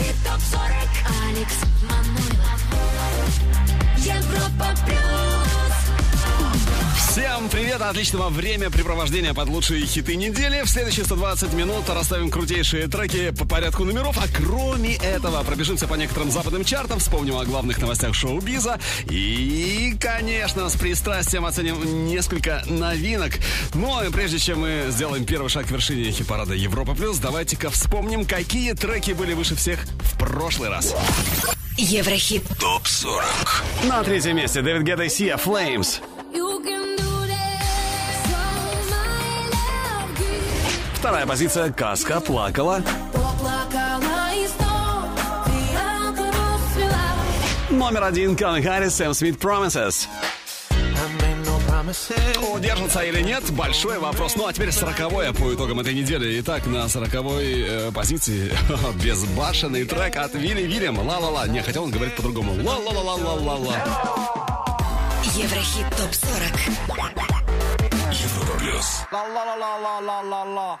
Хит топ 40 Алекс Манойлов. Европа плюс. Всем привет, отличного времяпрепровождения под лучшие хиты недели. В следующие 120 минут расставим крутейшие треки по порядку номеров. А кроме этого, пробежимся по некоторым западным чартам, вспомним о главных новостях шоу-биза. И, конечно, с пристрастием оценим несколько новинок. Но прежде чем мы сделаем первый шаг к вершине хит-парада Европа Плюс, давайте-ка вспомним, какие треки были выше всех в прошлый раз. Еврохит ТОП-40. На третьем месте Дэвид Гетта и Сия Flames. You can do this So my love gives Вторая позиция Каска плакала. Номер один Калвин Харрис, Сэм Смит Promises. Удержится или нет, большой вопрос. Ну а теперь сороковое по итогам этой недели. Итак, на сороковой э, позиции безбашенный трек от Вилли Вильям. Ла-ла-ла. Не, хотел он говорить по-другому. Ла-ла-ла-ла-ла-ла. Еврохит топ 40. Европа плюс. Ла-ла-ла-ла-ла-ла-ла.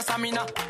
la stamina.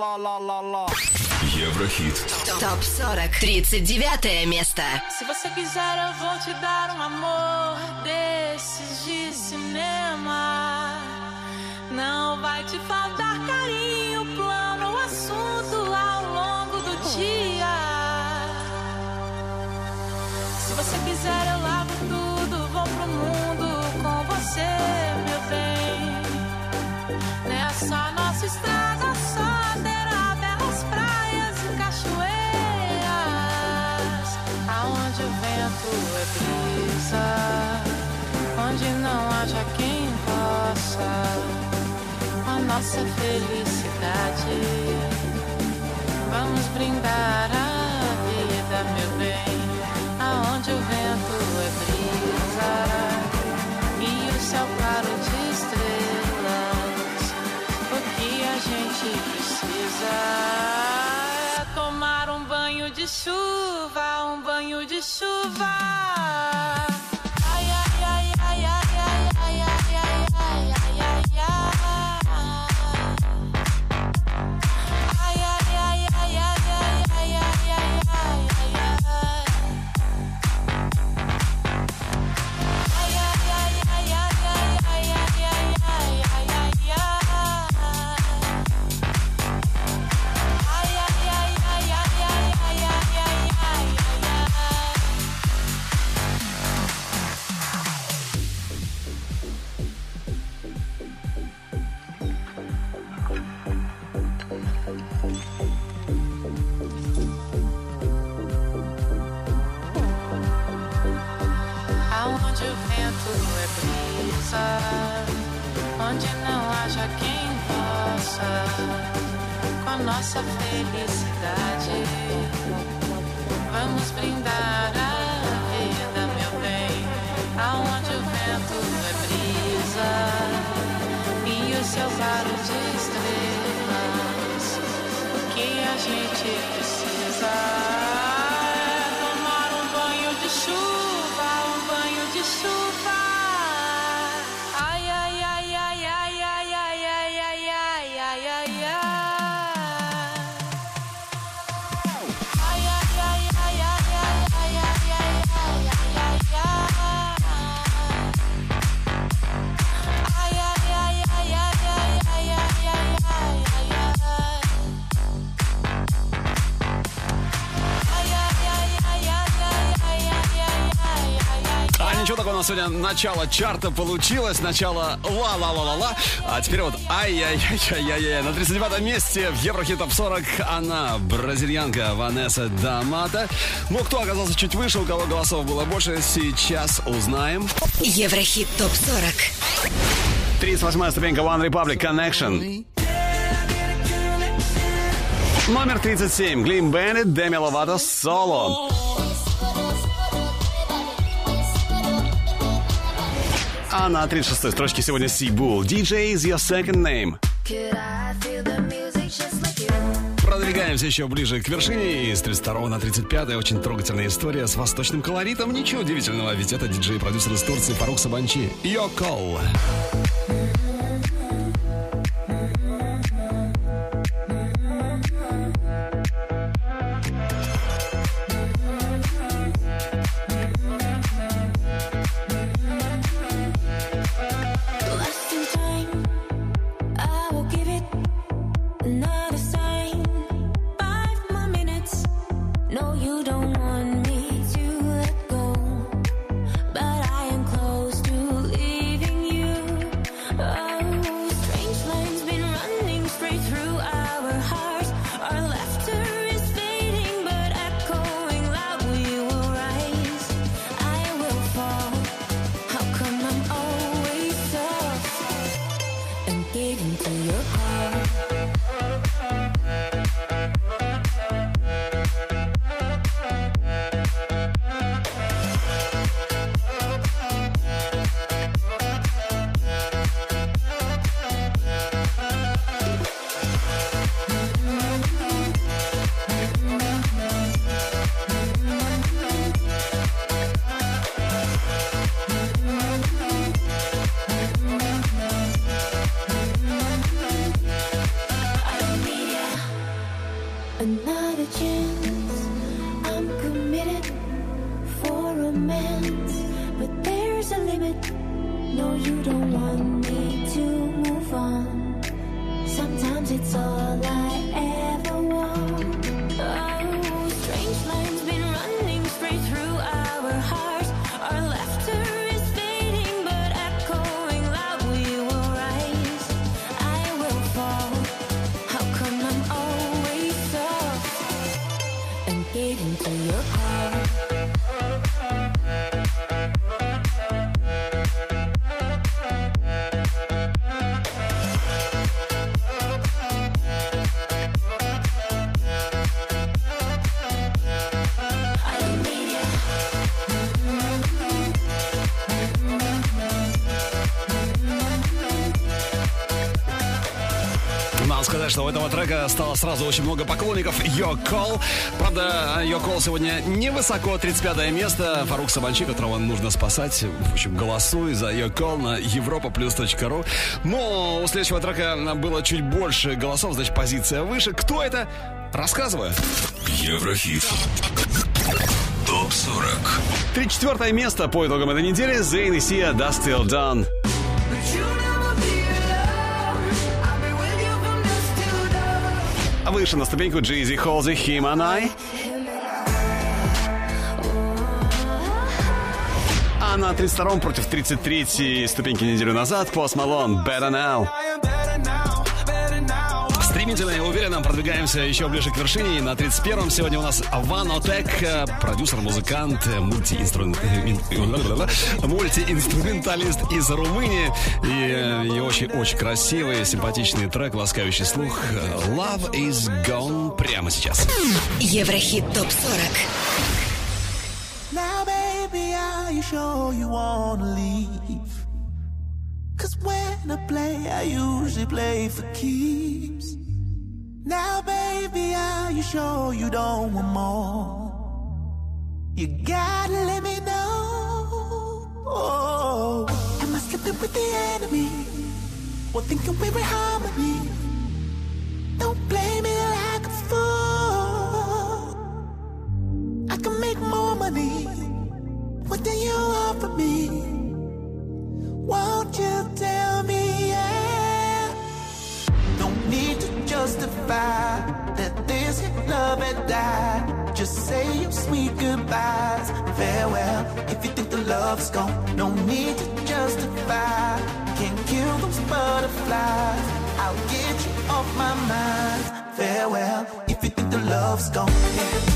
la la la la la la la. Еврохит. ТОП-40 39 место Se você quiser, eu vou te dar um amor desses de cinema. Não vai te faltar carinho, plano, assunto ao longo do dia. Se você quiser, eu a nossa felicidade. Vamos brindar a vida, meu bem, aonde o vento é brisa e o céu claro de estrelas. O que a gente precisa é tomar um banho de chuva, um banho de chuva. gente precisa. ничего такого, у нас сегодня начало чарта получилось, начало ла-ла-ла-ла-ла, а теперь вот ай-яй-яй-яй-яй, на 39 месте в Еврохит Топ 40 она, бразильянка Ванесса Дамата. Ну, кто оказался чуть выше, у кого голосов было больше, сейчас узнаем. Еврохит Топ 40 38 ступенька One Republic Connection. Номер 37. Глим Беннет, Деми Ловато, Соло. А на 36-й строчке сегодня Сибул. DJ is your second name. Продвигаемся еще ближе к вершине. И с 32 на 35 очень трогательная история с восточным колоритом. Ничего удивительного, ведь это диджей-продюсер из Турции Фарук Сабанчи. Your call. Сразу очень много поклонников. Your Call. Правда, Your Call сегодня невысоко, 35 место. Фарук Сабанчи, которого нужно спасать. В общем, голосуй за Your Call на europaplus.ru. Но у следующего трека было чуть больше голосов, значит, позиция выше. Кто это? Рассказываю. Еврохит. Топ 40. 34 место по итогам этой недели. Зейн и Сия, Dust Till Done. Выше на ступеньку Джизи Холзи, Him and I. А на 32-м против 33-й ступеньки неделю назад Пост Малон, Better Now. Стремительно и уверенно продвигаемся еще ближе к вершине. И на 31-м сегодня у нас Ван Отек, продюсер, музыкант, мультиинструмент... мультиинструменталист из Румынии. И, и очень-очень красивый, симпатичный трек, ласкающий слух. Love is gone прямо сейчас. Еврохит ТОП-40 Now, baby, are you sure you wanna leave? Cause when I play, I usually play for keeps. Now, baby, are you sure you don't want more? You gotta let me know. Oh, am I slipping with the enemy? Or thinking we're in harmony? Don't play me like a fool. I can make more money. What do you offer me? Won't you tell me? Justify that this love had died. Just say your sweet goodbyes. Farewell. If you think the love's gone, no need to justify. Can't kill those butterflies. I'll get you off my mind. Farewell. If you think the love's gone.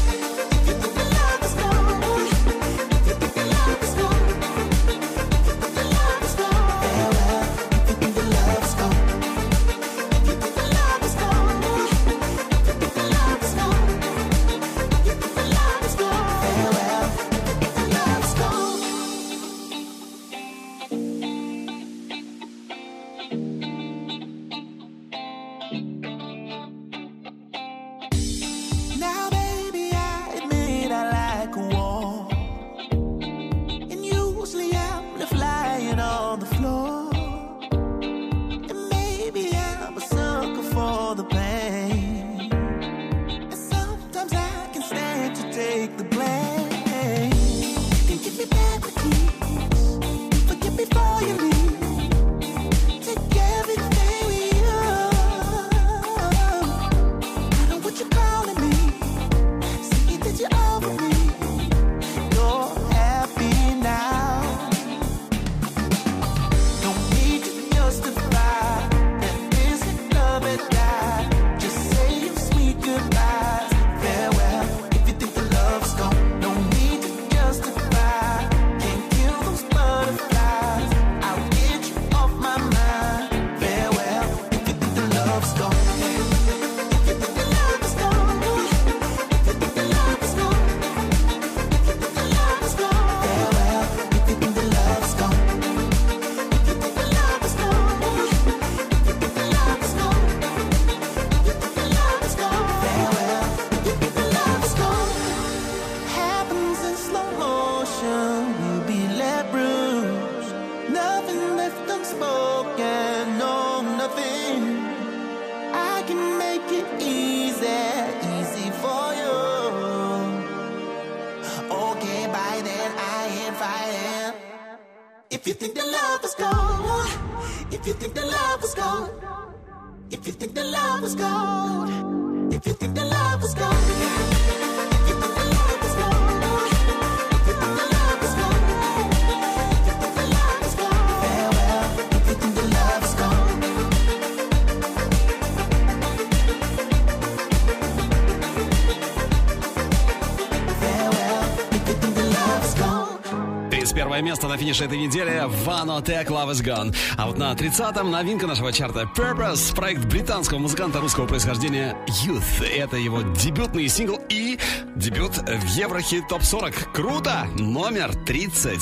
31 место на финише этой недели Vano Tech Love is Gone. А вот на 30-м новинка нашего чарта Purpose, проект британского музыканта русского происхождения Youth. Это его дебютный сингл и дебют в Еврохит ТОП 40. Круто! Номер 30.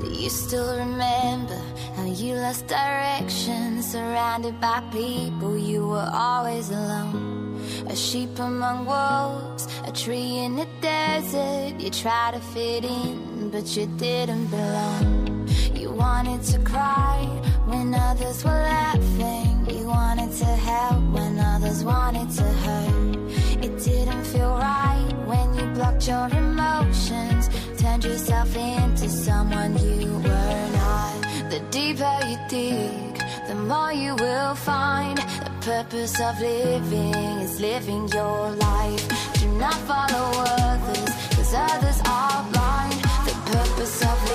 Do you still remember how you lost direction? Surrounded by people, you were always alone. A sheep among wolves, a tree in the desert. You tried to fit in, but you didn't belong. You wanted to cry when others were laughing. You wanted to help when others wanted to hurt. It didn't feel right when you blocked your emotions. Turned yourself into someone you were not. The deeper you dig, the more you will find. The purpose of living is living your life. Do not follow others, cause others are blind yourself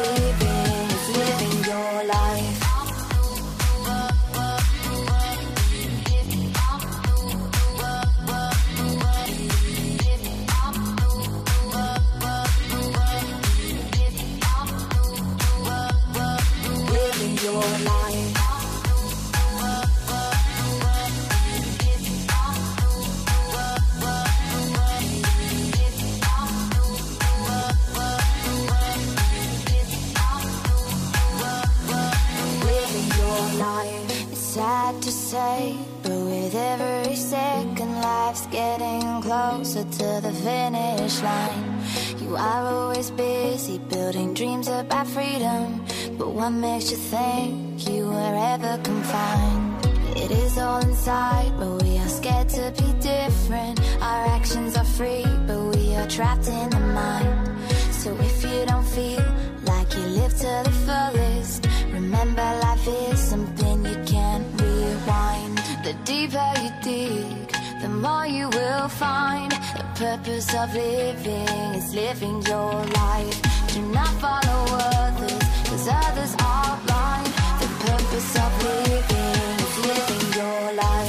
but with every second, life's getting closer to the finish line. You are always busy building dreams about freedom, but what makes you think you were ever confined? It is all inside, but we are scared to be different. Our actions are free, but we are trapped in the mind. So if you don't feel like you live to the fullest, remember life is something you can't rewind. The deeper you dig, the more you will find. The purpose of living is living your life. Do not follow others, cause others are blind. The purpose of living is living your life.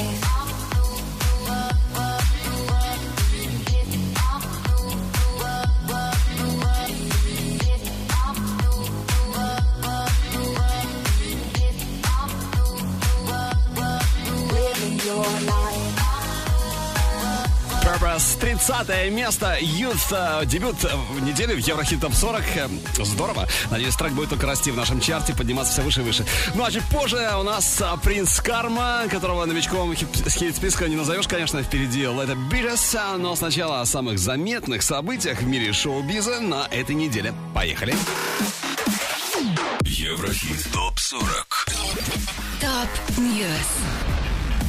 Purpose, 30 место, Youth, э, дебют недели в Еврохит Топ 40. Э, Здорово. Надеюсь, трек будет только расти в нашем чарте, подниматься все выше и выше. Ну а чуть позже у нас э, Prince Karma, которого новичком хит- хит-списка не назовешь, конечно, впереди Bitches, но сначала о самых заметных событиях в мире шоу-биза на этой неделе. Поехали. Еврохит ТОП-40 Top News.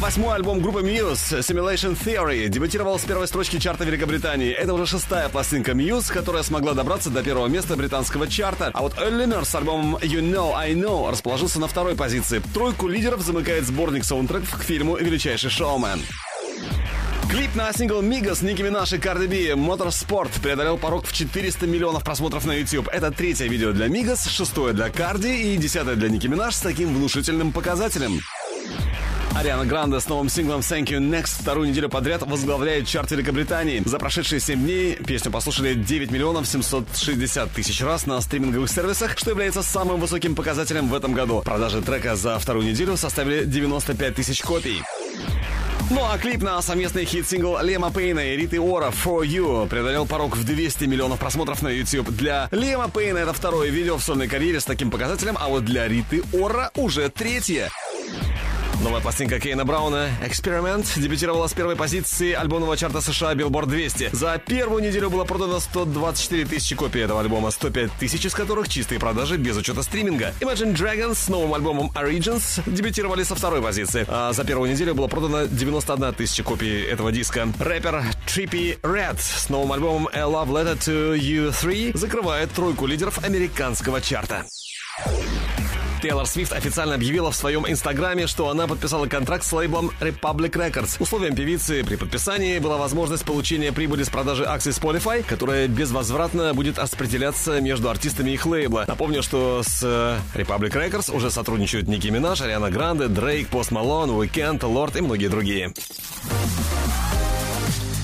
Восьмой альбом группы Muse, Simulation Theory, дебютировал с первой строчки чарта Великобритании. Это уже шестая пластинка Muse, которая смогла добраться до первого места британского чарта. А вот Lunar с альбомом You Know I Know расположился на второй позиции. Тройку лидеров замыкает сборник саундтреков к фильму «Величайший шоумен». Клип на сингл Мигас Ники Минаж и Cardi B Motorsport преодолел порог в 400 миллионов просмотров на YouTube. Это третье видео для Мигас, шестое для Карди и десятое для Ники Минаж с таким внушительным показателем. Ариана Гранде с новым синглом Thank You Next вторую неделю подряд возглавляет чарт Великобритании. За прошедшие 7 дней песню послушали 9 миллионов 760 тысяч раз на стриминговых сервисах, что является самым высоким показателем в этом году. Продажи трека за вторую неделю составили 95 тысяч копий. Ну а клип на совместный хит-сингл Лиама Пейна и Риты Ора For You преодолел порог в 200 миллионов просмотров на YouTube. Для Лиама Пейна это второе видео в сольной карьере с таким показателем, а вот для Риты Ора уже третье. Новая пластинка Кейна Брауна «Эксперимент» дебютировала с первой позиции альбомного чарта США Billboard 200. За первую неделю было продано 124 тысячи копий этого альбома, 105 тысяч из которых чистые продажи без учета стриминга. Imagine Dragons с новым альбомом Origins дебютировали со второй позиции. А за первую неделю было продано 91 тысяча копий этого диска. Рэпер Trippy Red с новым альбомом A Love Letter to You 3 закрывает тройку лидеров американского чарта. Тейлор Свифт официально объявила в своем инстаграме, что она подписала контракт с лейблом Republic Records. Условием певицы при подписании была возможность получения прибыли с продажи акций Spotify, которая безвозвратно будет распределяться между артистами их лейбла. Напомню, что с э, Republic Records уже сотрудничают Ники Минаж, Ариана Гранде, Дрейк, Пост Малон, Уикенд, Лорд и многие другие.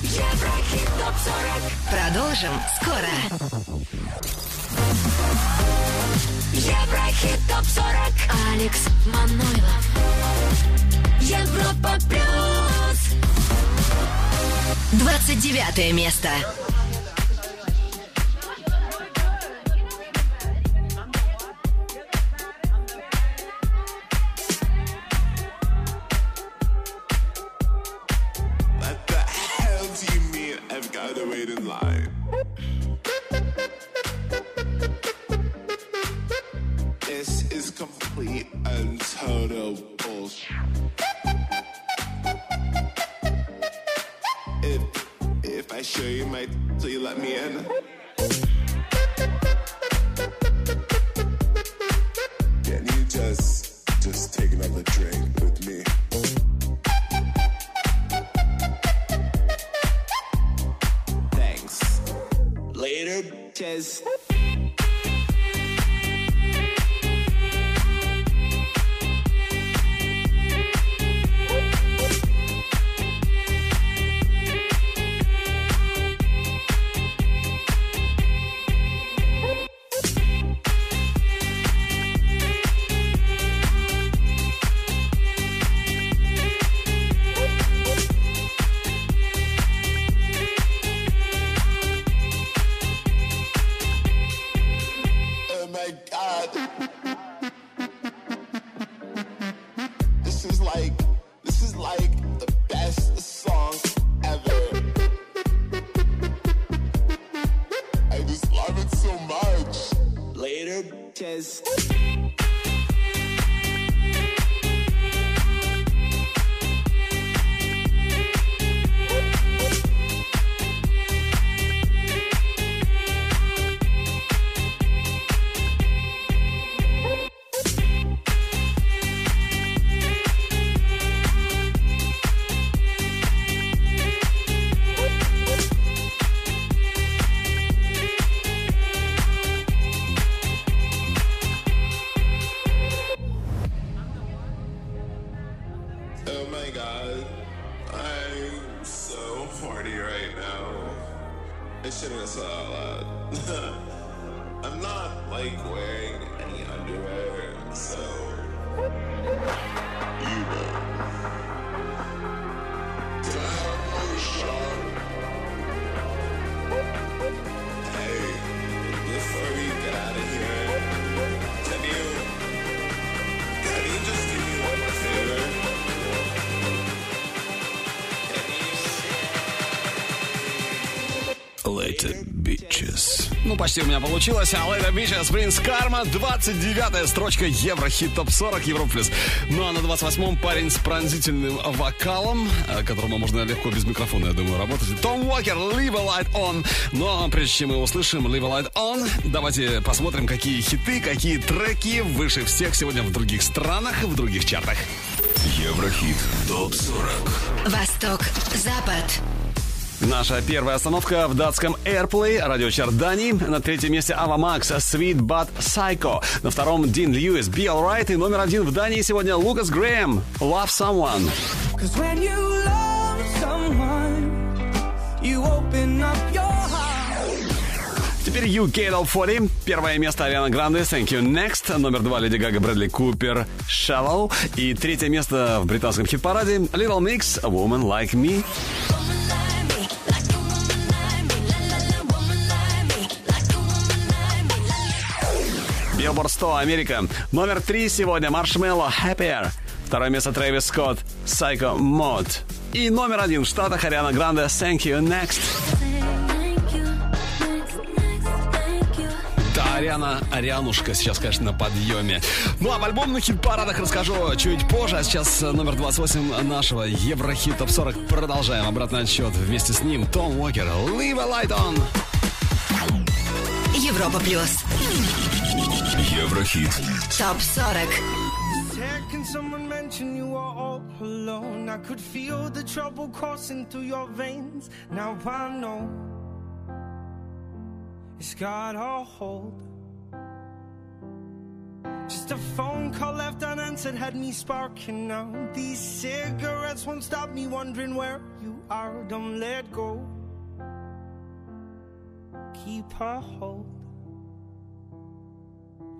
Еврохит ТОП-40. Продолжим скоро. Еврохит ТОП-40 Алекс Манойлов. Европа Плюс. 29 место. What the hell wait in line? complete. If, if I show you my, will you let me in. Can you just, just take another drink with me? Thanks. Later, bitches. Почти у меня получилось. А Later Bitches, Prince Karma, 29-я строчка Еврохит Топ 40 Европа Плюс. Ну, а на 28-м парень с пронзительным вокалом, э, которому можно легко без микрофона, я думаю, работать. Том Уокер, Leave a Light On. Но прежде чем мы услышим Leave a Light On, давайте посмотрим, какие хиты, какие треки выше всех сегодня в других странах, в других чартах. Еврохит ТОП-40 Восток, Запад. Наша первая остановка в датском Airplay, радиочарт Дании. На третьем месте Ava Max, Sweet But Psycho. На втором Дин Льюис, Be Alright. И номер один в Дании сегодня Лукас Грэм, Love Someone. Cause when you love someone, you open up your heart. Теперь UK Top 40. Первое место Ариана Гранде, Thank You Next. Номер два Леди Гага, Брэдли Купер, Shallow. И третье место в британском хит-параде Little Mix, A Woman Like Me. 100, Америка. Номер три сегодня Маршмелло, Happier. Второе место Трэвис Скотт, Psycho Mod. И номер один в Штатах Ариана Гранде, Thank You Next. Да, Ариана, Арианушка сейчас, конечно, на подъеме. Ну, об альбомных хит-парадах расскажу чуть позже. А сейчас номер 28 нашего Еврохит Топ 40. Продолжаем обратный отсчет. Вместе с ним Том Уокер, Leave a Light On. Европа плюс. Еврохит Топ 40. Can someone mention you are all alone? I could feel the trouble coursing through your veins. Now I know it's got a hold. Just a phone call left unanswered had me sparking now. These cigarettes won't stop me wondering where you are. Don't let go. Keep a hold.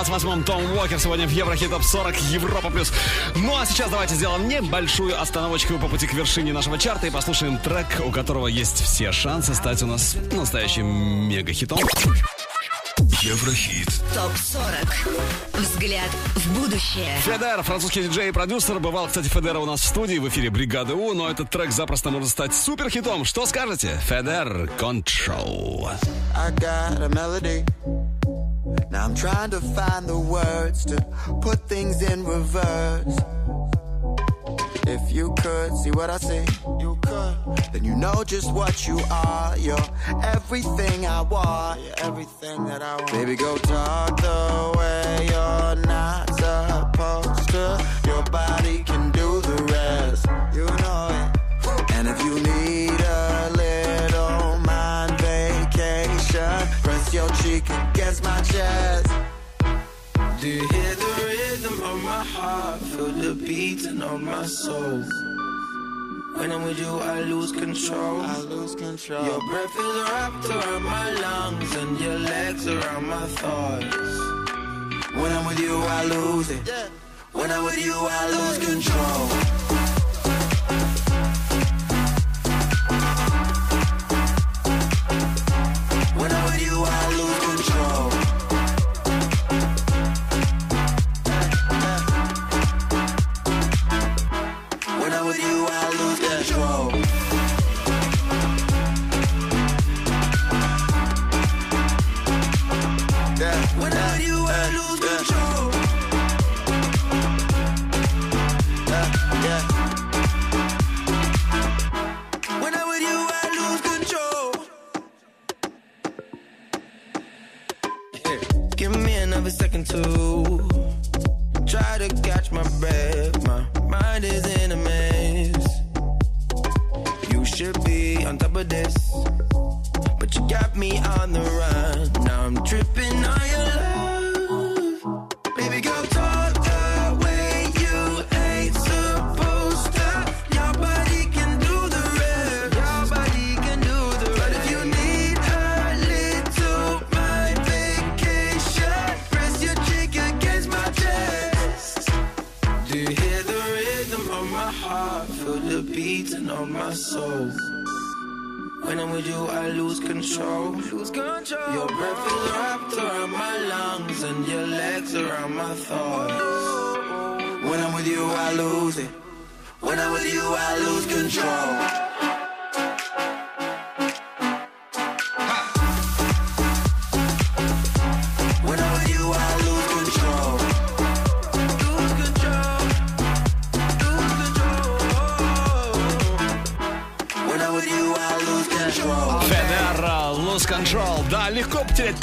28-м Том Уокер сегодня в Еврохит Топ 40 Европа плюс. Ну а сейчас давайте сделаем небольшую остановочку по пути к вершине нашего чарта и послушаем трек, у которого есть все шансы стать у нас настоящим мега-хитом. Еврохит. ТОП-40. Взгляд в будущее. Федер, французский диджей и продюсер. Бывал, кстати, Федера у нас в студии в эфире Бригады У, но этот трек запросто может стать суперхитом. Что скажете? Федер, Control. I got a melody. Now I'm trying to find the words to put things in reverse. If you could see what I see, you could. Then you know just what you are. You're everything I want. You're everything that I want. Baby, go talk the way you're not supposed to. Your body can do the rest. You know it. And if you need a little mind vacation, press your cheek against my chest. Do you hear the rhythm of my heart? Feel the beating of my soul. When I'm with you, I lose control. I lose control. Your breath is wrapped around my lungs and your legs around my thighs. When I'm with you, I lose it. When I'm with you, I lose control.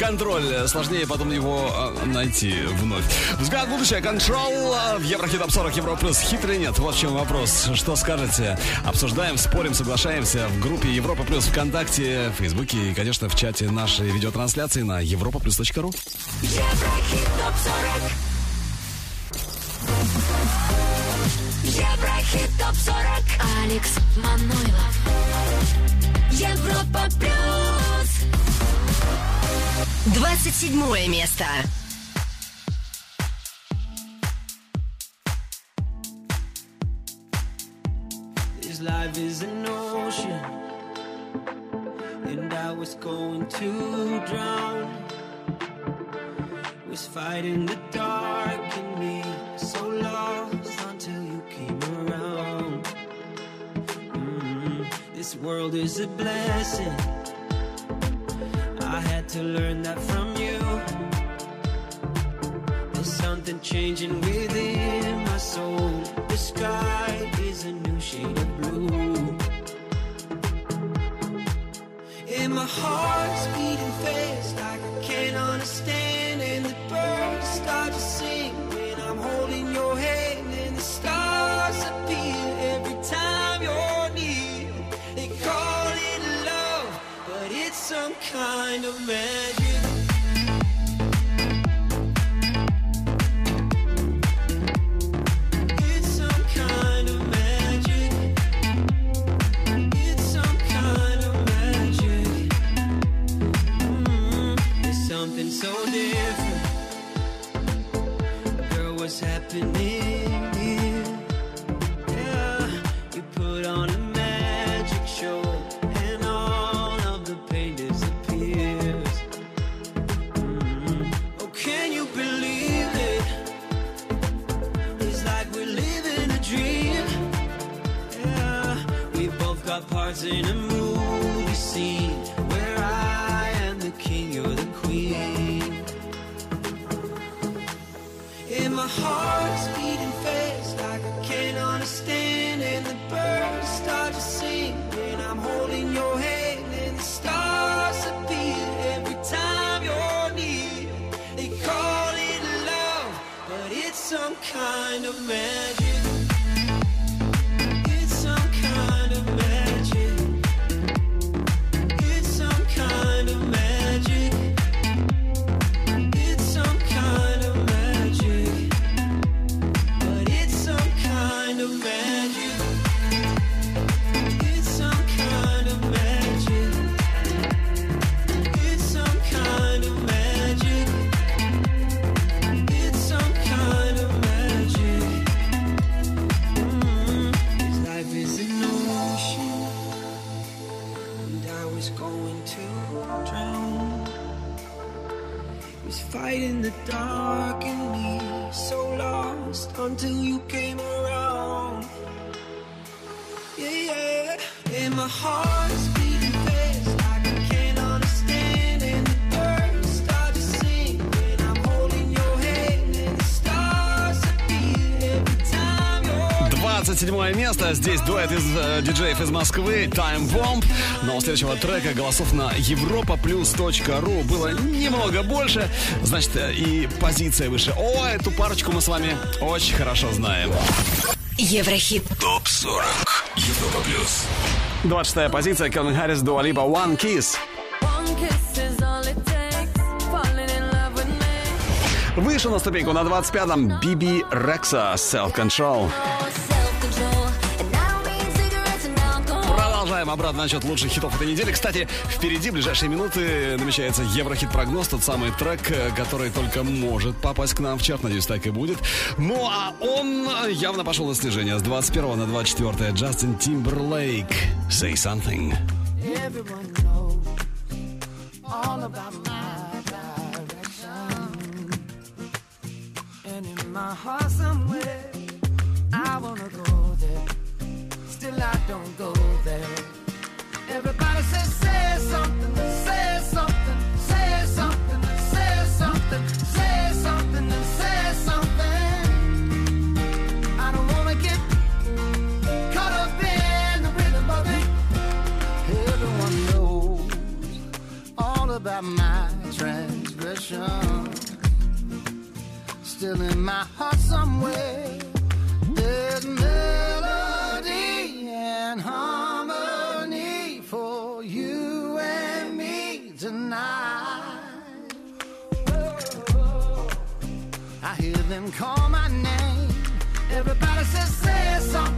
Контроль. Сложнее потом его э, найти вновь. Взгляд будущее. Control э, в Еврохит Топ 40 Евро Плюс. Хит или нет? Вот в чем вопрос. Что скажете? Обсуждаем, спорим, соглашаемся в группе Европа Плюс ВКонтакте, в Фейсбуке и, конечно, в чате нашей видеотрансляции на европаплюс.ру. Еврохит топ 40. Еврохит ТОП-40 Алекс Манойлов Европа Плюс 27 место. There's something changing within my soul. The sky is a new shade of blue. And my heart's beating fast like I can't understand. And the birds start to sing when I'm holding your hand. And the stars appear every time you're near. They call it love, but it's some kind of magic. You put on a magic show, and all of the pain disappears. Mm, Oh, can you believe it? It's like we're living a dream. Yeah, we both got parts in a movie scene 27 место. Здесь дуэт из э, диджеев из Москвы Time Bomb. Но у следующего трека голосов на europaplus.ru было немного больше. Значит, э, и позиция выше. О, эту парочку мы с вами очень хорошо знаем. Еврохит. ТОП-40. Европа плюс. 26 позиция. Келвин Харрис, Дуалипа, One Kiss. One kiss is all it takes. Falling in love with me. Выше на ступеньку на 25-м Биби Рекса, Self Control. Продолжаем обратно насчет лучших хитов этой недели. Кстати, впереди, в ближайшие минуты, намечается Еврохит-прогноз, тот самый трек, э, который только может попасть к нам в чарт, надеюсь, так и будет. Ну, а он явно пошел на снижение. С 21 на 24 Джастин Тимберлейк. Say something. And in my heart somewhere, I wanna go there. Still I don't go there. Everybody says, say something, say something, say something, say something, say something, and say something. I don't wanna get caught up in the rhythm of it. Everyone knows all about my transgression. Still in my heart somewhere, there's melody and harmony for you and me tonight. I hear them call my name Everybody says say something,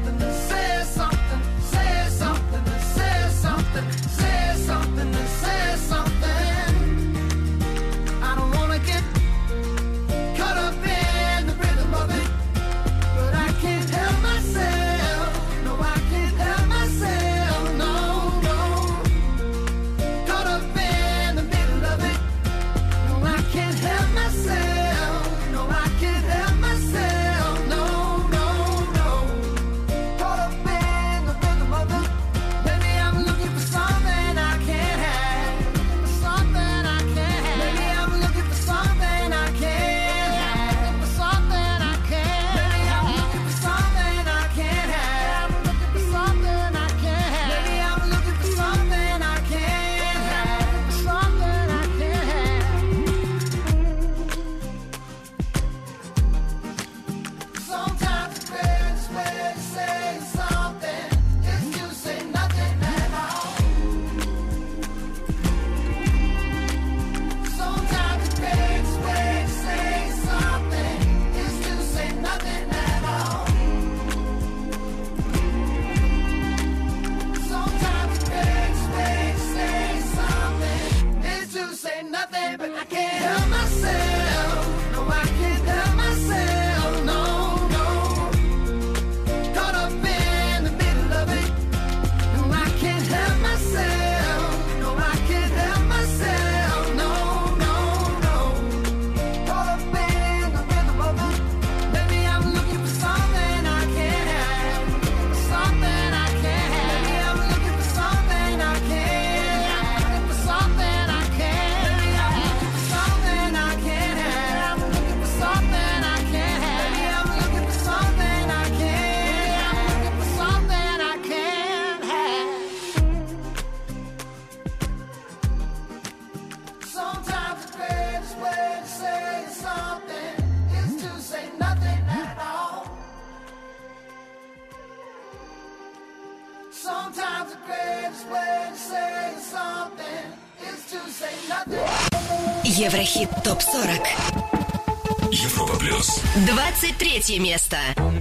Еврохит ТОП-40. Европа плюс. 23 место. This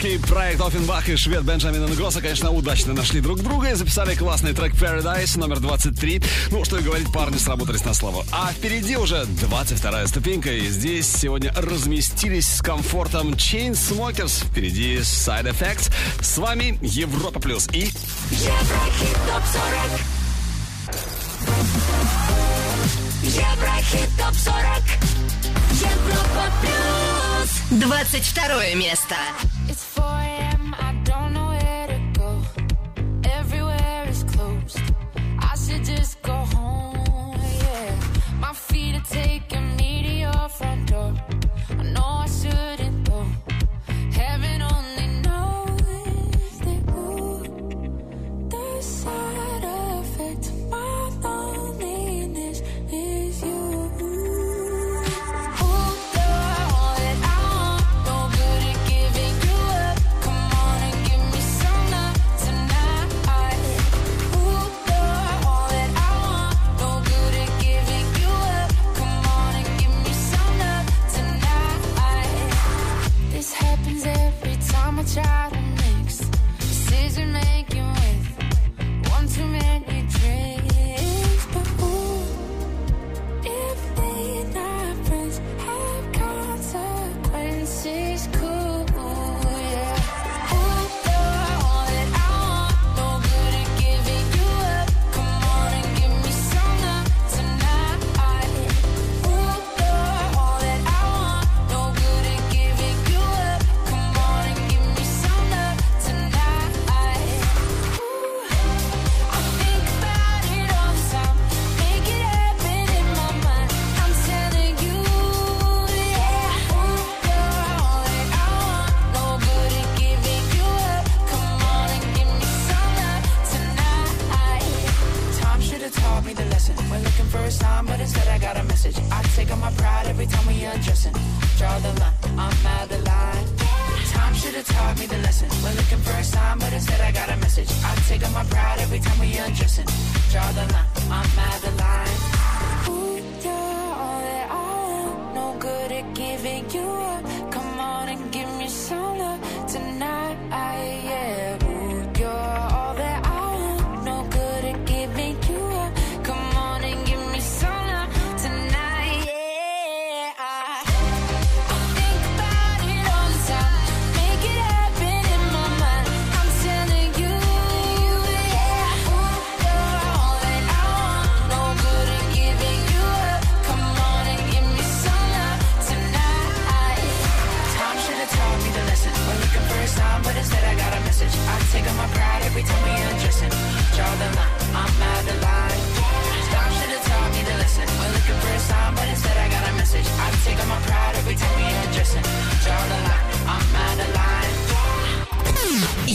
Escape, проект Оффенбах и швед Бенджамин Нгоса, конечно, удачно нашли друг друга и записали классный трек Paradise номер 23. Ну, что и говорить, парни сработались на славу. А впереди уже 22 ступенька, и здесь сегодня разместились с комфортом Chainsmokers. Впереди Side Effects. С вами Европа Плюс и... Еврохит ТОП 40 Еврохит ТОП 40 Европа плюс. 22 место. I should just go home. Yeah. My feet are taking me to your front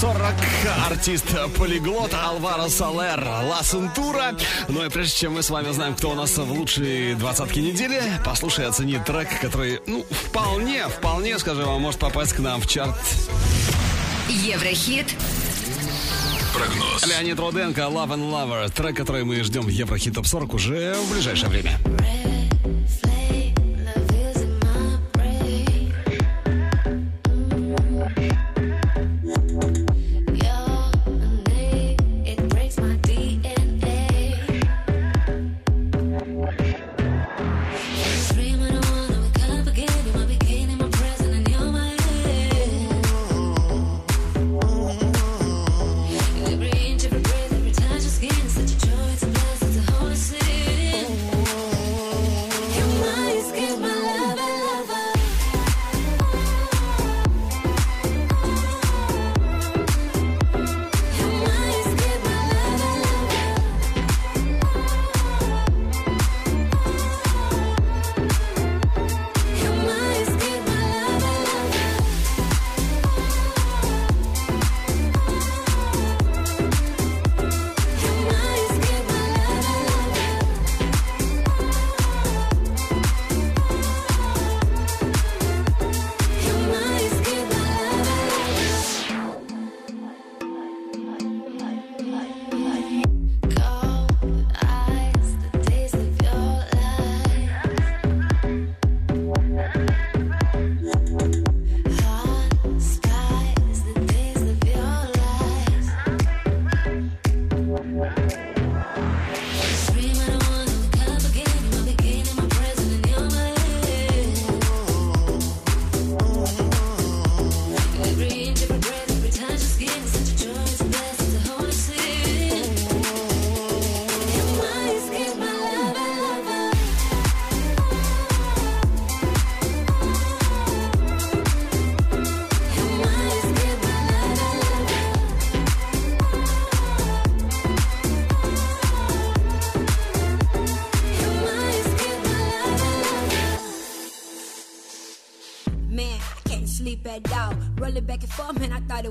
40. Артист Полиглот Алваро Салер Ла Сентура. Ну и прежде чем мы с вами узнаем, кто у нас в лучшей двадцатке недели, послушай и оцени трек, который, ну, вполне, вполне, скажем вам, может попасть к нам в чарт. Еврохит. Прогноз. Леонид Руденко, Love and Lover. Трек, который мы ждем в Еврохит Топ 40 уже в ближайшее время.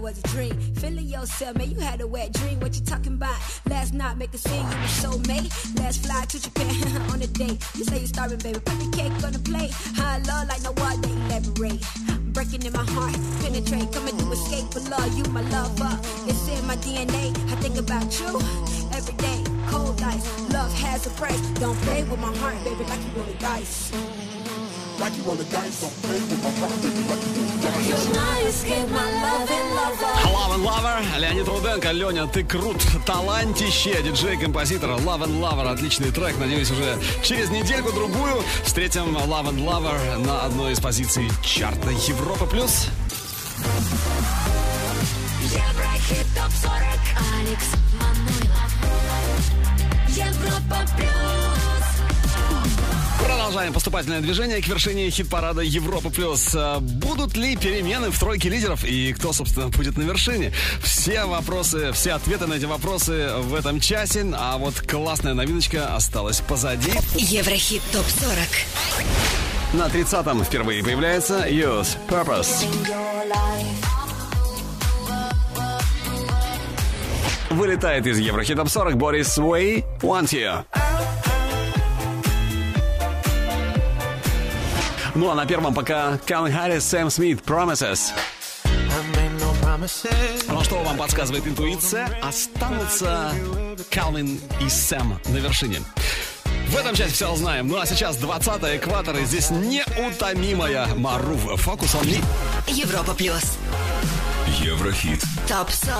Was a dream. Feeling yourself, man, you had a wet dream. What you talking about? Last night, make a scene, you were soulmate. Let's fly to Japan on a date. You say you're starving, baby. Put the cake on the plate. High love like no other, elaborate. Breaking in my heart, penetrate. Come and do escape for love. You my lover. It's in my DNA. I think about you every day. Cold ice, love has a price. Don't play with my heart, baby, like you roll the dice. Like you roll the dice, don't play with Lover, Леонид Руденко. Леня, ты крут, талантище, диджей-композитор. Love and Lover, отличный трек. Надеюсь, уже через недельку-другую встретим Love and Lover на одной из позиций чарта Европа+. плюс. Продолжаем поступательное движение к вершине хит-парада Европа плюс. А Будут ли перемены в тройке лидеров и кто, собственно, будет на вершине? Все вопросы, все ответы на эти вопросы в этом часе. А вот классная новиночка осталась позади. Еврохит ТОП-40. На 30-м впервые появляется Use Purpose. Вылетает из Еврохит Топ 40 Борис Уэй Want You. Ну а на первом пока Калвин Харрис, Сэм Смит, Promises. Ну а что вам подсказывает интуиция? Останутся Калвин и Сэм на вершине. В этом часть все узнаем. Ну а сейчас 20-й экватор, и здесь неутомимая Марув. Фокус он не... Европа плюс. Еврохит. Топ 40.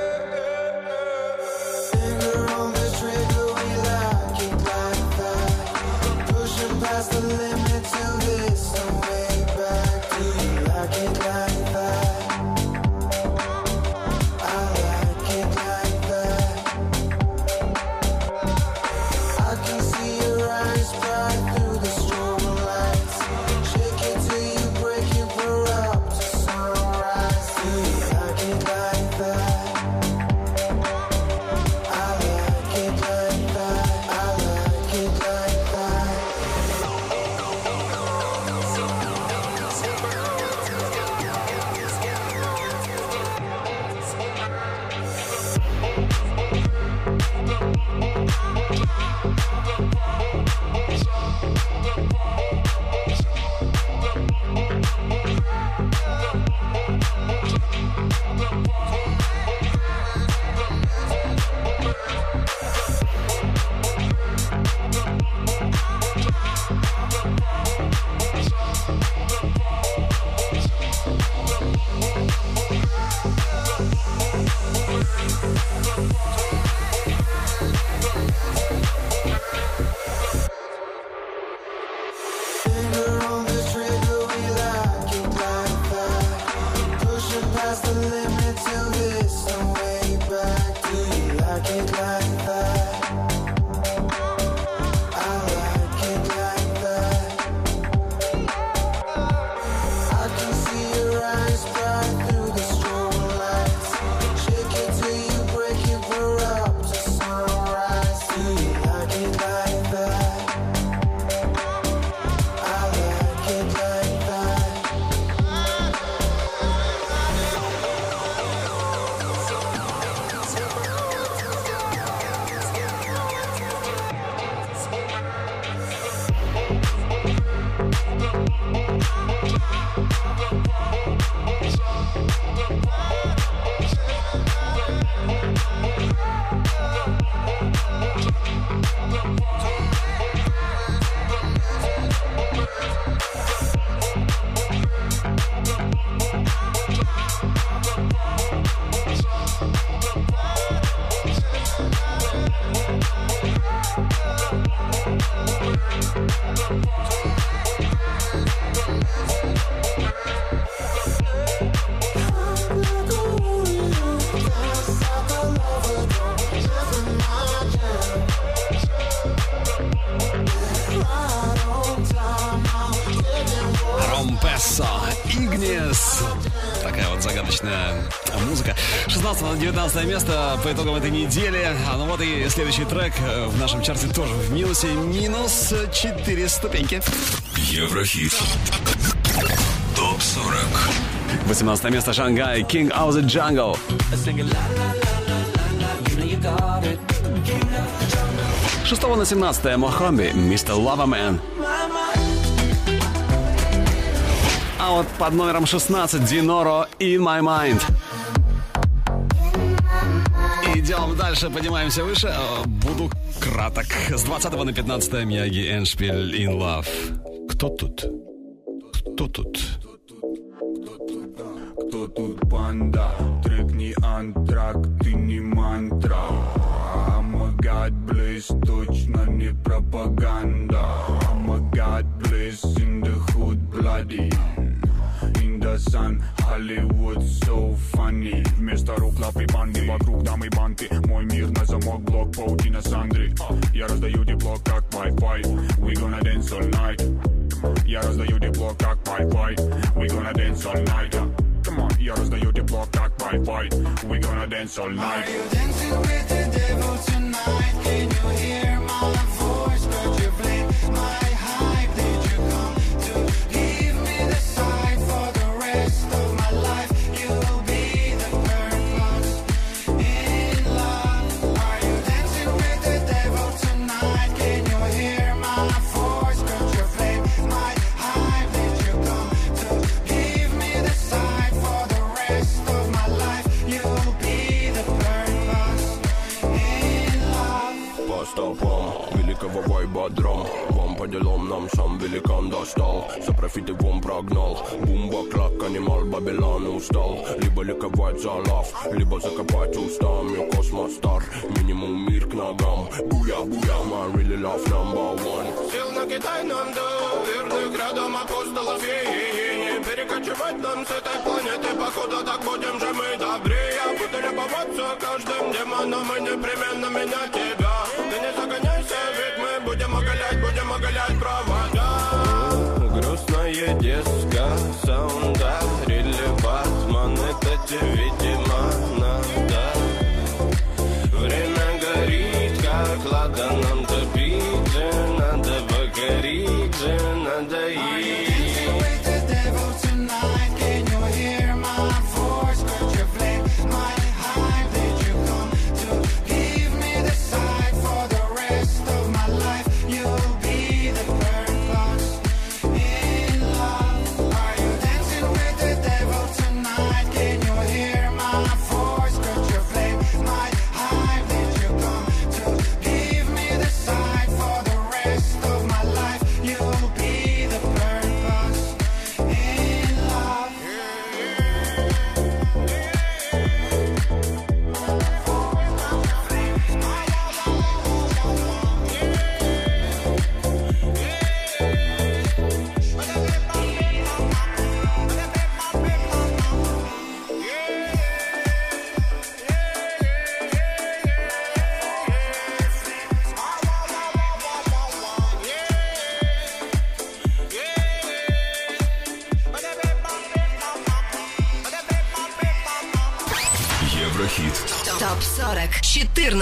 16 на 19 место по итогам этой недели. А ну вот и следующий трек э, в нашем чарте тоже в минусе. Минус 4 ступеньки. Еврохит. Топ 40. 18 место Шангай. King of the Jungle. 6 на 17 Мохамби. Мистер Лавамен. А вот под номером 16 Диноро In My Mind. Дальше, поднимаемся выше. Э, Буду краток. С 20 на 15 Мияги Эншпиль In Love. Кто тут? Кто тут? Кто тут банда? Трек не антрак, ты не мантра god bless, точно не пропаганда god bless in the hood bloody In the sun, Hollywood so funny Вместо рук лапы банды, вокруг дамы банты Мой мир на замок, блок, паутина Сандры Я раздаю тепло, как Wi-Fi We gonna dance all night Я раздаю тепло, как Wi-Fi We gonna dance all night Come on, я раздаю тепло, как Wi-Fi We gonna dance all night Are you dancing with the devil tonight? Драм Вам по делам нам сам великан достал. За профиты вон прогнал. Бумба, клак, анимал, Бабилан устал. Либо ликовать за лав, либо закопать устами Космос стар, минимум мир к ногам. Буя, буя, my really love number one. Сил на Китай нам до верных рядом апостолов. Не перекочевать нам с этой планеты. Походу так будем же мы добрее. Буду любоваться каждым демоном И непременно менять тебя. Ты не мы будем оголять Будем оголять провода. Грустная диска, саунда, рили Батман Это тебе,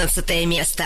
14 место.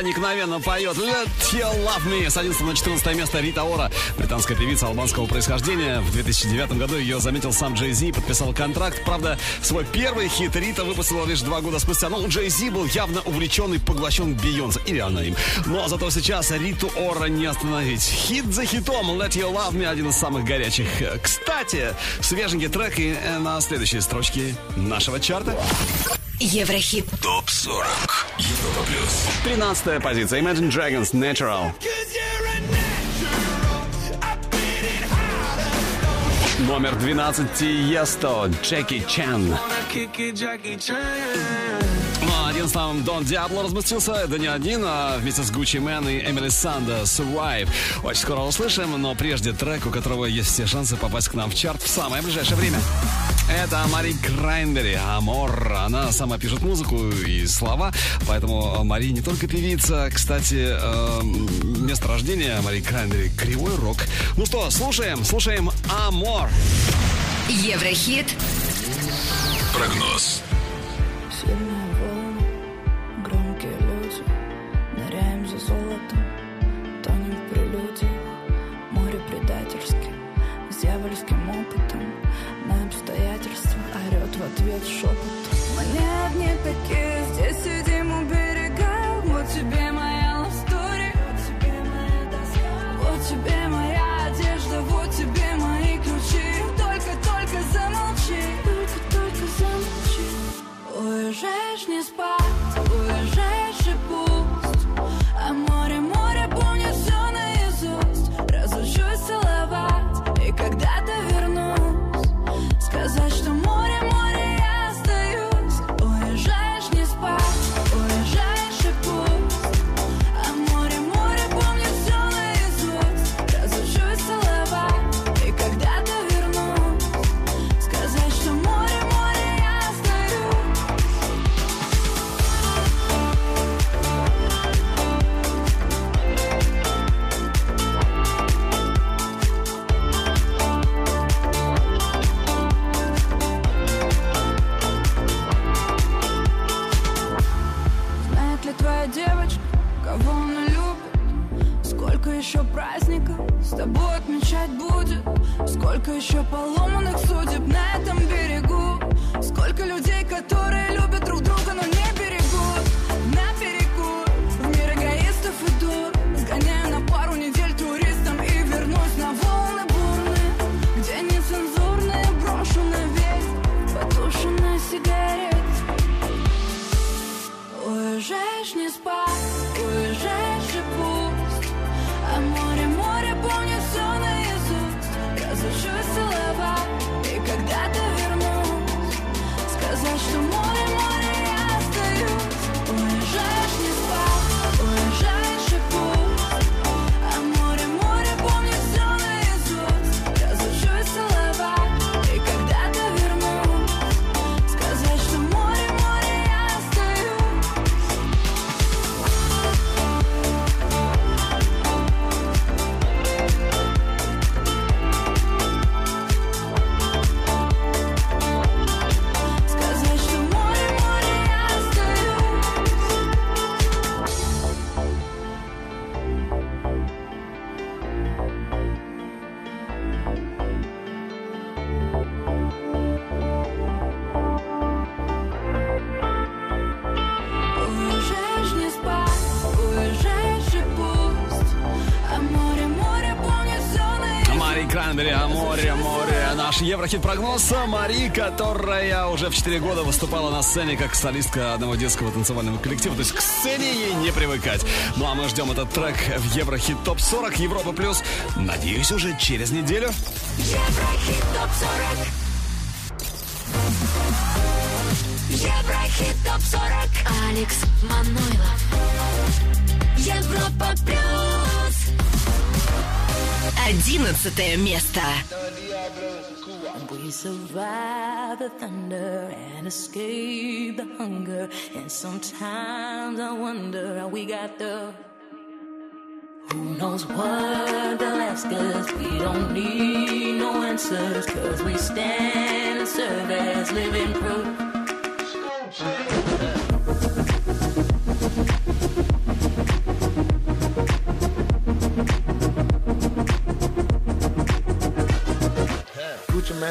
проникновенно поет Let You Love Me. С 11 на 14 место Рита Ора, британская певица албанского происхождения. В 2009 году ее заметил сам Джей Зи, подписал контракт. Правда, свой первый хит Рита выпустила лишь два года спустя. Но Джей Зи был явно увлечен и поглощен Бейонсе. Или она им. Но зато сейчас Риту Ора не остановить. Хит за хитом Let You Love Me один из самых горячих. Кстати, свеженький трек и э, на следующей строчке нашего чарта. Еврохит. Топ-40. Европа плюс. 13 позиция. Imagine Dragons Natural. Номер 12 Тиесто Джеки Чан. Ну, а один сам Дон Диабло разместился, да не один, а вместе с Гуччи Мэн и Эмили Санда Survive. Очень скоро услышим, но прежде трек, у которого есть все шансы попасть к нам в чарт в самое ближайшее время. Это Мари Крайнбери, Амор. Она сама пишет музыку и слова, поэтому Мари не только певица. Кстати, э, место рождения Мари Крайнбери – Кривой Рок. Ну что, слушаем, слушаем Амор. Еврохит. Прогноз. forgive. Сколько еще поломанных судеб на этом берегу? Сколько людей, которые любят Еврохит-прогноз Мари, которая уже в 4 года выступала на сцене как солистка одного детского танцевального коллектива. То есть к сцене ей не привыкать. Ну а мы ждем этот трек в Еврохит ТОП-40 Европа Плюс. Надеюсь, уже через неделю. Еврохит ТОП-40 Еврохит ТОП-40 Алекс Манойлов Европа Плюс Одиннадцатое место. We survive the thunder and escape the hunger. And sometimes I wonder how we got the. Who knows what they'll ask us? We don't need no answers, cause we stand and serve as living proof.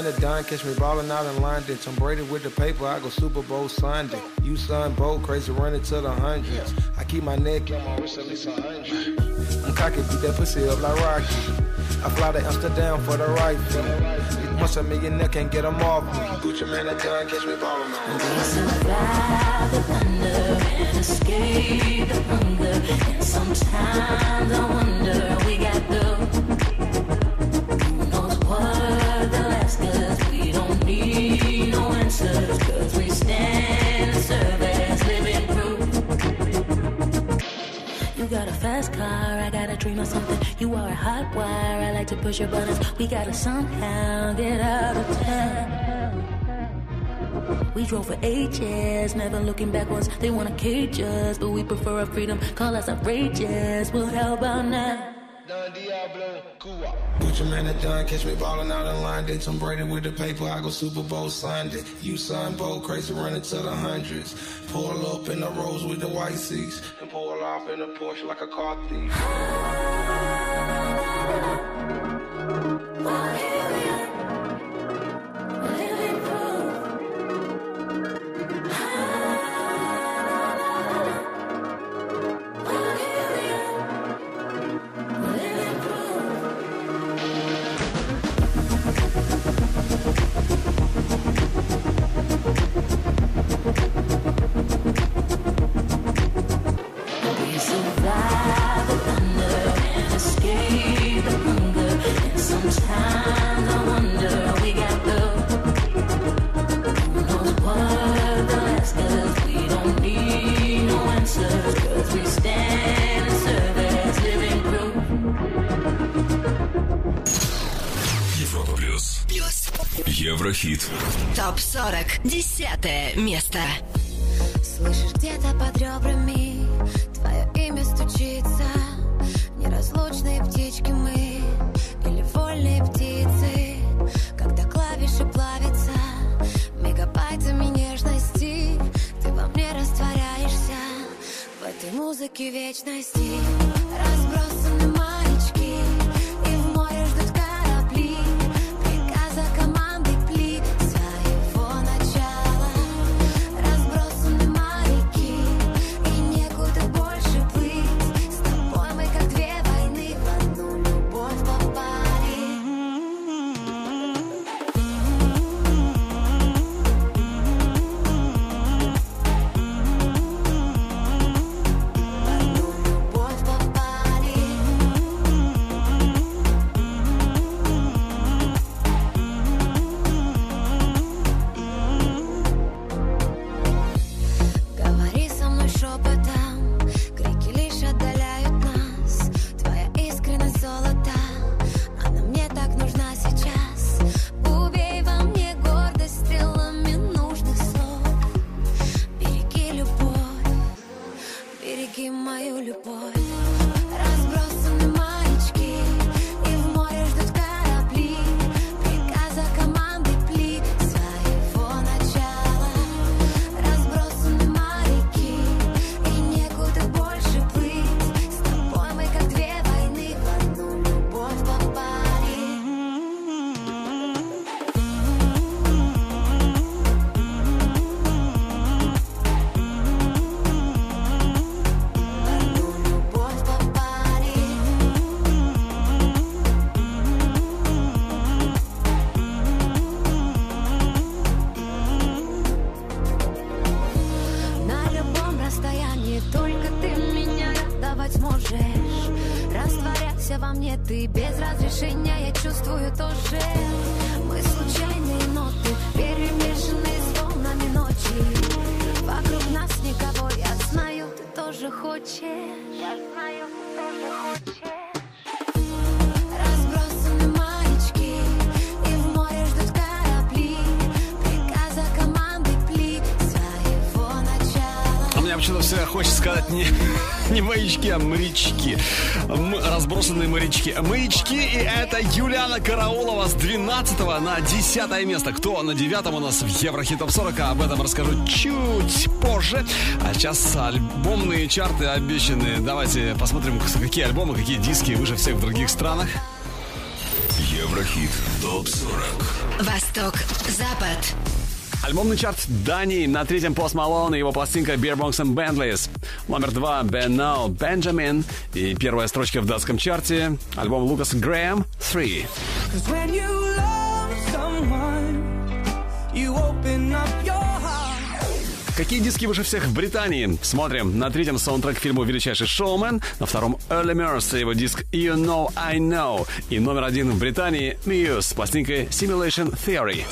Man a dime, catch me ballin' out in London. Tom Brady with the paper, I go Super Bowl Sunday. You son bold, crazy running to the hundreds. I keep my neck on my wrist at least a hundred. I'm cocky, beat that pussy up like Rocky. I fly to Amsterdam for the right fee. Once a millionaire can't get 'em off me. Gucci man a dime, catch me ballin' out. We survive the thunder and escape the hunger. And sometimes I wonder we got the. Fast car, I got a dream of something. You are a hot wire, I like to push your buttons. We gotta somehow get out of town. We drove for ages, never looking backwards. They wanna cage us, but we prefer our freedom. Call us outrageous. Well, how about now? Gucci man a dime, catch me ballin' out in London. Tom Brady with the paper, I go Super Bowl Sunday. You son bold, crazy running to the hundreds. Pull up in the rose with the white seats. And pull off in a Porsche like a car thief. Десятое морячки. Маячки, и это Юлиана Караулова с 12 на 10 место. Кто на 9 у нас в Еврохит Топ 40, об этом расскажу чуть позже. А сейчас альбомные чарты обещаны. Давайте посмотрим, какие альбомы, какие диски выше всех в других странах. Еврохит ТОП-40 Восток, Запад. Альбомный чарт Дании на третьем Пост Малон и его пластинка Beer Bongs and Bentleys. Номер два Ben Now Benjamin и первая строчка в датском чарте альбом Лукас Грэм 3. Cause when you love someone, you open up your heart. Какие диски выше всех в Британии? Смотрим. На третьем саундтрек к фильму «Величайший шоумен», на втором Early и его диск You Know I Know. И номер один в Британии Muse с пластинкой Simulation Theory.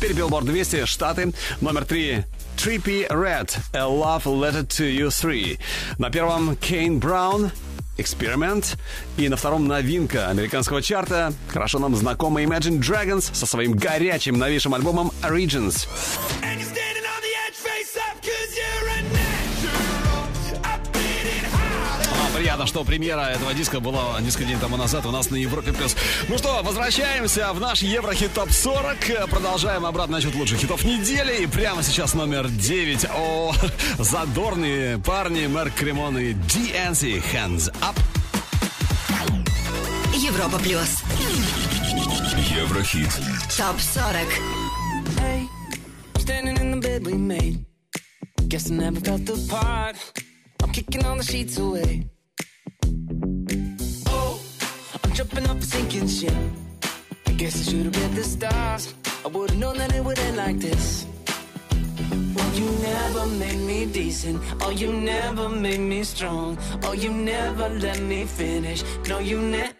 Теперь Billboard 200, Штаты. Номер три Trippy Red, A Love Letter to You 3. На первом Кейн Браун, Experiment. И на втором новинка американского чарта, хорошо нам знакомый Imagine Dragons со своим горячим новейшим альбомом Origins. Приятно, что премьера этого диска была несколько дней тому назад у нас на Европе+. плюс. Ну что, возвращаемся в наш Еврохит Топ 40. Продолжаем обратно насчет лучших хитов недели. И прямо сейчас номер 9. О, задорные парни Мэрк Кремон и DNC Hands Up. Европа плюс. Еврохит Топ 40. Hey, I'm standing in the bed we made. Guess I never felt the part. I'm kicking all the sheets away. Sinking ship. I guess I should have read the stars. I would have known that it would end like this. Well, you never made me decent. Oh, you never made me strong. Oh, you never let me finish. No, you never.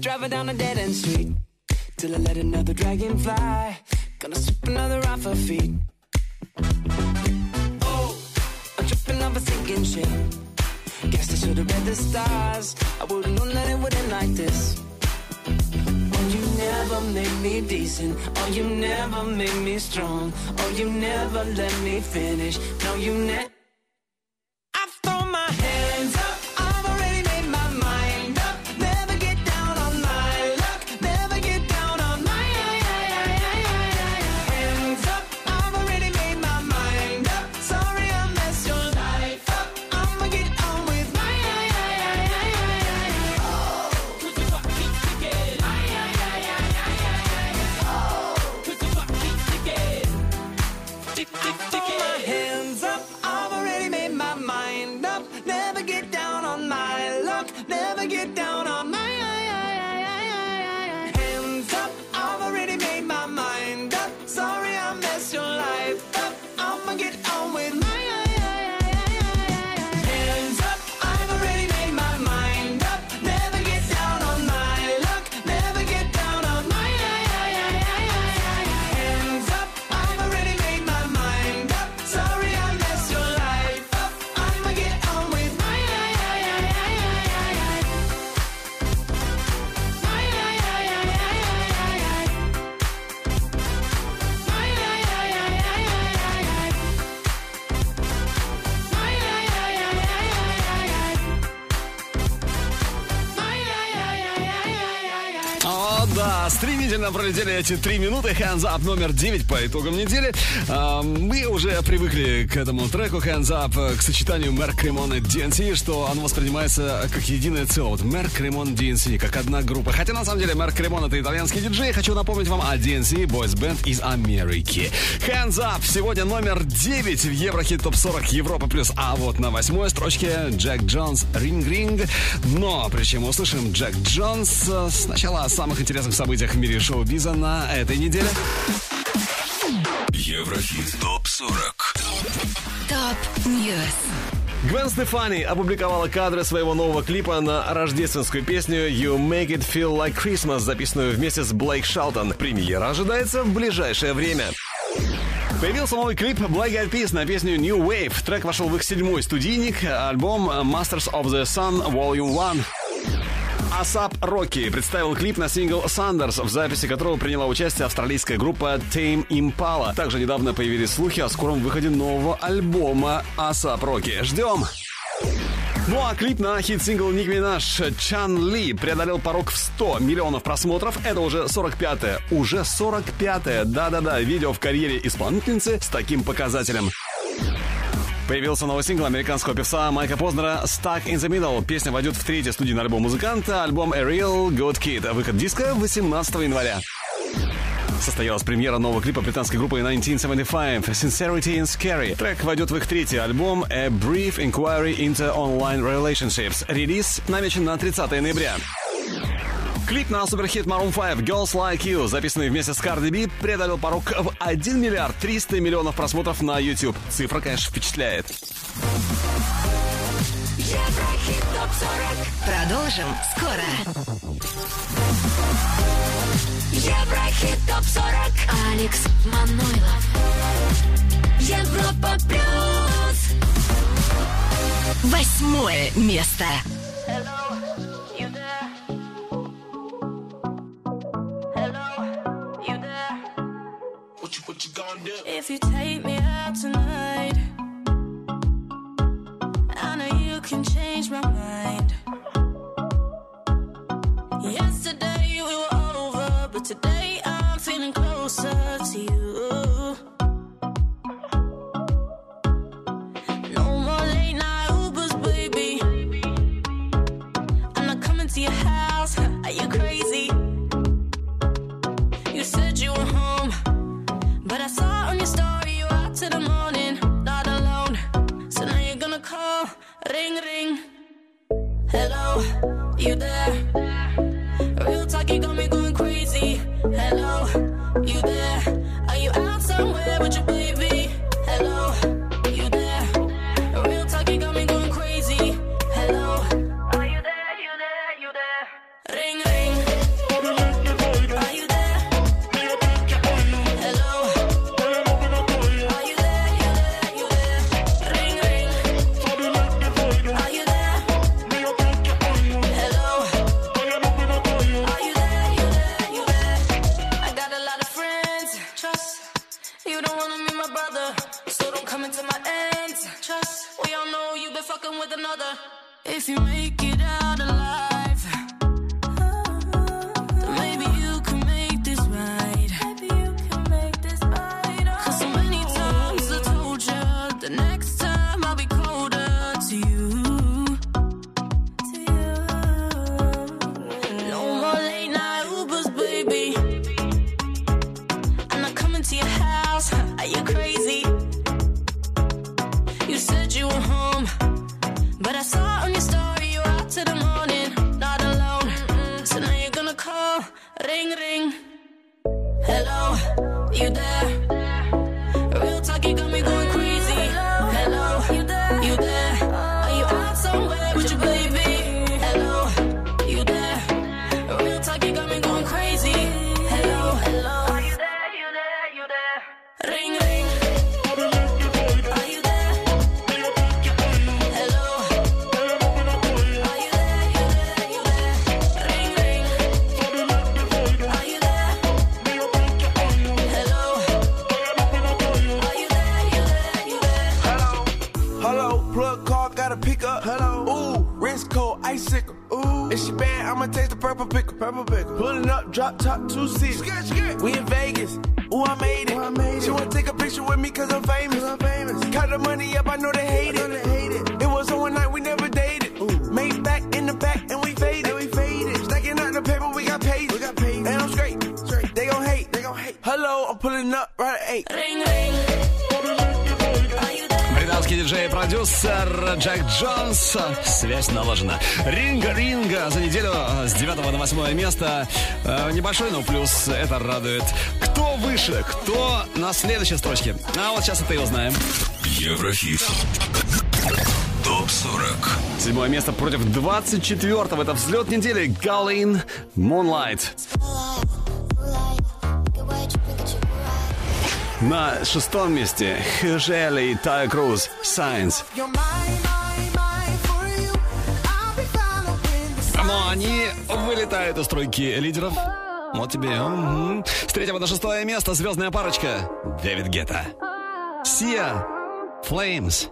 Driving down a dead end street till I let another dragon fly. Gonna sweep another off her feet. Oh, I'm tripping off a sinking ship. Guess I should have read the stars. I would've known that it would end like this. Oh, you never made me decent. Oh, you never made me strong. Oh, you never let me finish. No, you never. 23 минуты. Hands Up номер 9 по итогам недели. А, мы уже привыкли к этому треку Hands Up, э, к сочетанию Мерк Ремон и DNC, что оно воспринимается как единое целое. Вот Мерк Ремон DNC, как одна группа. Хотя на самом деле Мерк Ремон это итальянский диджей. Хочу напомнить вам о DNC, бойс бенд из Америки. Hands Up сегодня номер 9 в Еврохит Топ 40 Европа плюс. А вот на восьмой строчке Джек Джонс Ринг Ринг. Но прежде чем услышим Джек Джонс э, сначала о самых интересных событиях в мире шоу-биза на этой неделе. Еврохит ТОП-40 Top News. Гвен Стефани опубликовала кадры своего нового клипа на рождественскую песню You Make It Feel Like Christmas, записанную вместе с Блейк Шелтон. Премьера ожидается в ближайшее время. Появился новый клип Black Eyed Peas на песню New Wave. Трек вошел в их седьмой студийник, альбом Masters of the Sun Volume 1. Асап Рокки представил клип на сингл Sundress, в записи которого приняла участие австралийская группа Tame Impala. Также недавно появились слухи о скором выходе нового альбома Асап Рокки. Ждем! Ну а клип на хит-сингл Ники Минаж Chun-Li преодолел порог в 100 миллионов просмотров. Это уже 45-е. Уже 45-е. Да-да-да, видео в карьере исполнительницы с таким показателем. Появился новый сингл американского певца Майка Познера «Stuck in the Middle». Песня войдет в третий студийный альбом музыканта, альбом «A Real Good Kid». Выход диска 18 января. Состоялась премьера нового клипа британской группы 1975 «Sincerity Is Scary». Трек войдет в их третий альбом «A Brief Inquiry into Online Relationships». Релиз намечен на 30 ноября. Клип на суперхит Maroon 5 «Girls Like You», записанный вместе с Cardi B, преодолел порог в 1 миллиард 300 миллионов просмотров на YouTube. Цифра, конечно, впечатляет. Еврохит топ 40. Продолжим скоро. Еврохит топ 40. Алекс Манойлов. Европа плюс. Восьмое место. What If you take me out tonight, I know you can change my mind. Ring ring. Hello, you there? просто э, небольшой, но плюс это радует. Кто выше, кто на следующей строчке? А вот сейчас это и узнаем. Еврохит. Топ-40. Седьмое место против 24-го. Это взлет недели. Галин Moonlight. На шестом месте Хежели и Тай Круз Сайнс. Но они вылетает из тройки лидеров. Вот тебе. Угу. С третьего на шестое место звездная парочка Дэвид Гетта. Сия Flames.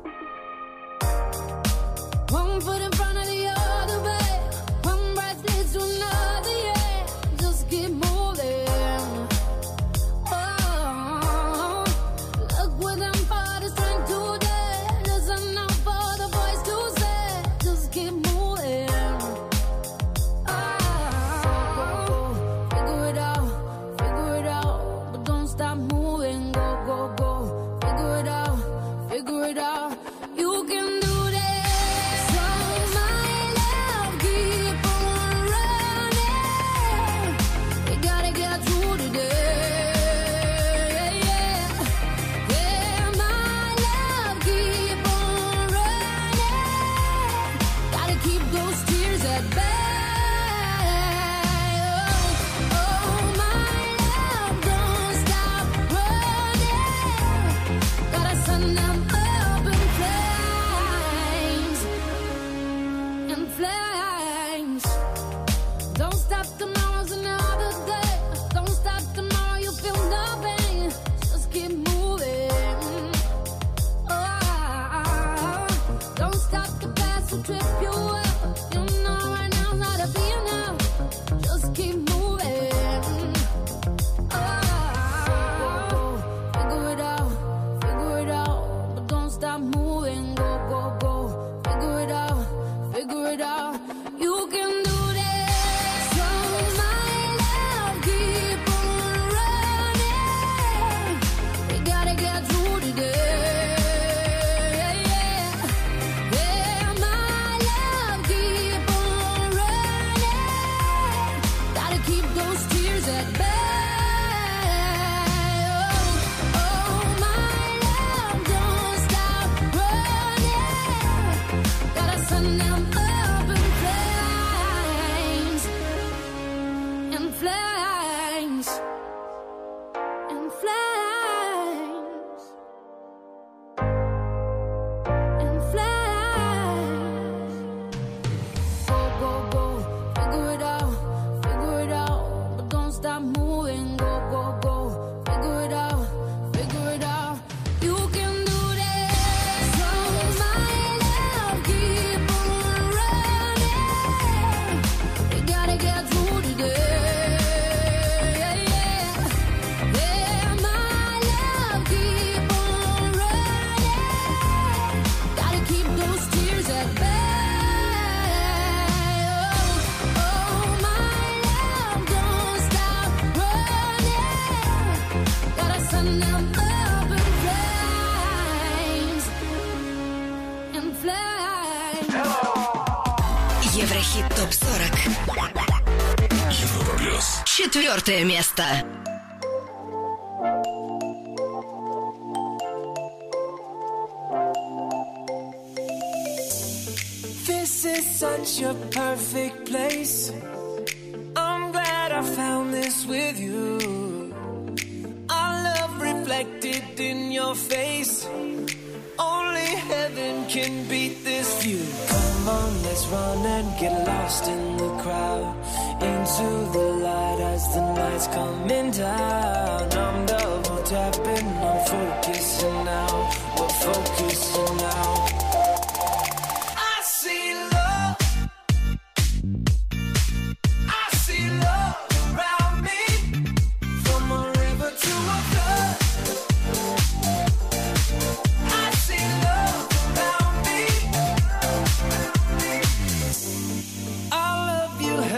четвертое место.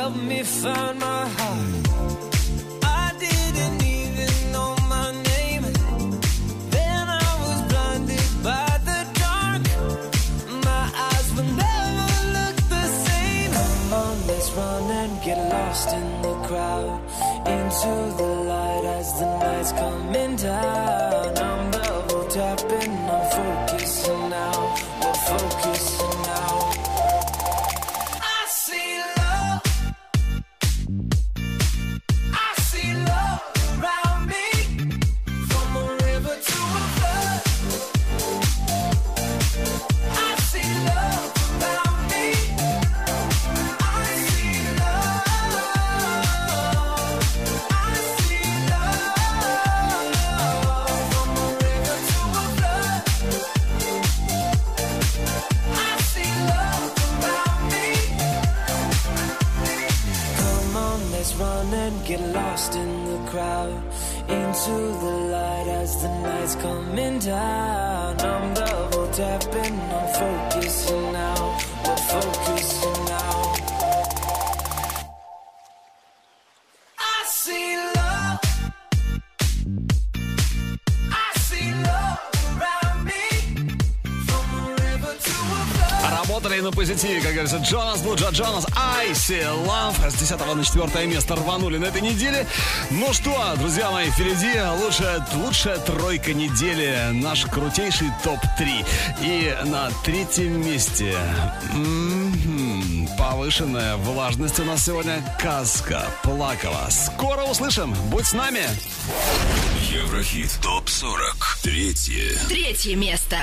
help me find my heart. See Love. С 10 на 4 место рванули на этой неделе. Ну что, друзья мои, впереди лучшая, лучшая тройка недели, наш крутейший топ-3. И на третьем месте м-м, повышенная влажность у нас сегодня Каска Плакала. Скоро услышим, будь с нами. Еврохит ТОП-40. Третье. Третье место.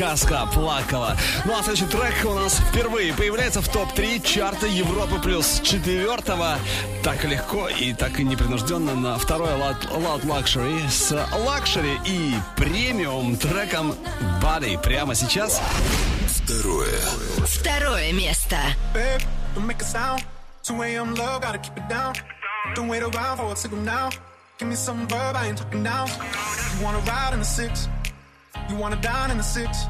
Место Каска плакала. Ну а следующий трек у нас впервые появляется в топ-3 чарта Европы плюс четвертого. Так легко и так и непринужденно на второе Loud, Luxury с Luxury и премиум треком Body прямо сейчас. Второе. Второе место. Babe, don't make a sound. 2 a.m. love, gotta keep it down. Don't wait around for a signal now. Give me some verb, I ain't talking now. You wanna ride in the six? You wanna dine in the six?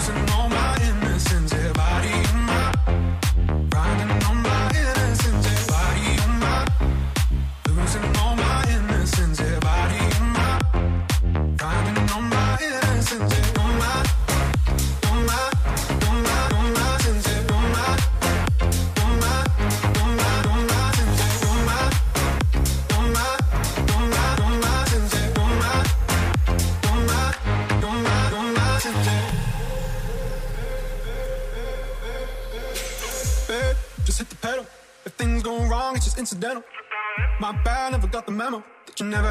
losing all my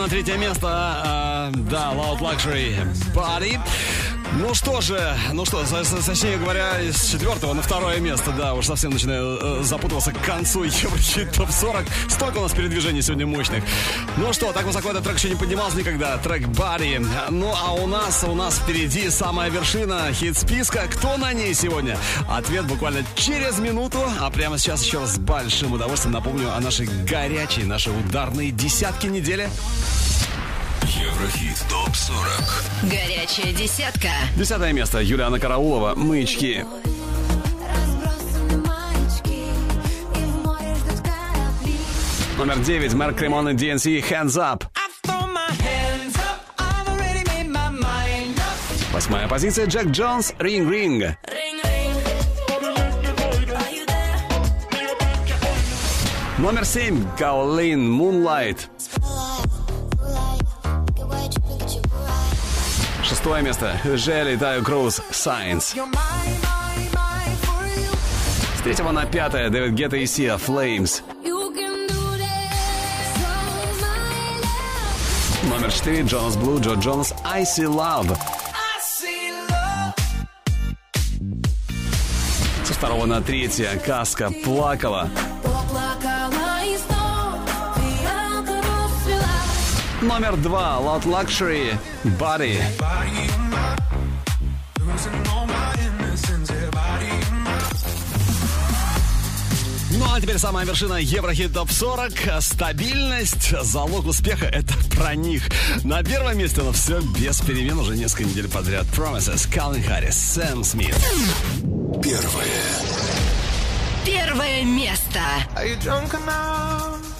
На третье место, э, да, Loud Luxury Body. Ну что же, ну что, точнее говоря, с четвертого на второе место, да, уж совсем начинаю э, запутываться к концу Еврохит ТОП 40. Столько у нас передвижений сегодня мощных. Ну что, так высоко этот трек еще не поднимался никогда, трек Body. Ну а у нас, у нас впереди самая вершина хит-списка. Кто на ней сегодня? Ответ буквально через минуту, а прямо сейчас еще с большим удовольствием напомню о нашей горячей, нашей ударной десятке недели. Еврохит ТОП-40. Горячая десятка. Десятое место. Юлиана Караулова. Маячки. Номер девять. Марк Кремон и DNC. Hands Up. Восьмая позиция. Джек Джонс. Ring Ring. Номер семь. Каолин. Moonlight. Шестое место. Желли Таю Круз. Science. С третьего на пятое. Дэвид Гетта и Сия. Flames. Номер четыре. Джонас Блу. Джо Джонас. I See Love. Со второго на третье. Каска. Плакала. Номер два. Loud Luxury. Body. Ну а теперь самая вершина Еврохит Топ 40. Стабильность, залог успеха — это про них. На первом месте, но все без перемен уже несколько недель подряд. Promises, Калвин Харрис, Сэм Смит. Первое. Первое место. Are you drunk enough?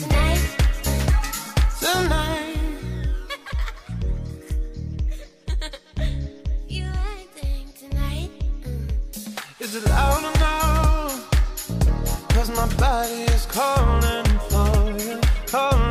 Cause my body is calling for you, calling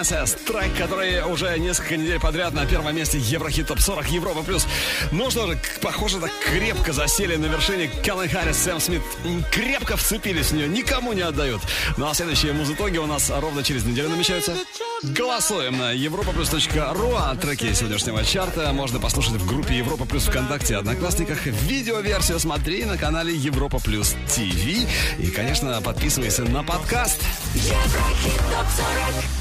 Promises, трек, который уже несколько недель подряд на первом месте Еврохит Топ 40 Европа Плюс. Ну что же, похоже, так крепко засели на вершине Каллен Харрис, Сэм Смит. Крепко вцепились в нее, никому не отдают. Ну а следующие музытоги у нас ровно через неделю намечаются. Голосуем на europaplus.ru, а треки сегодняшнего чарта можно послушать в группе Европа Плюс ВКонтакте Одноклассниках. Видеоверсию смотри на канале Европа Плюс ТВ. И, конечно, подписывайся на подкаст. Еврохит топ 40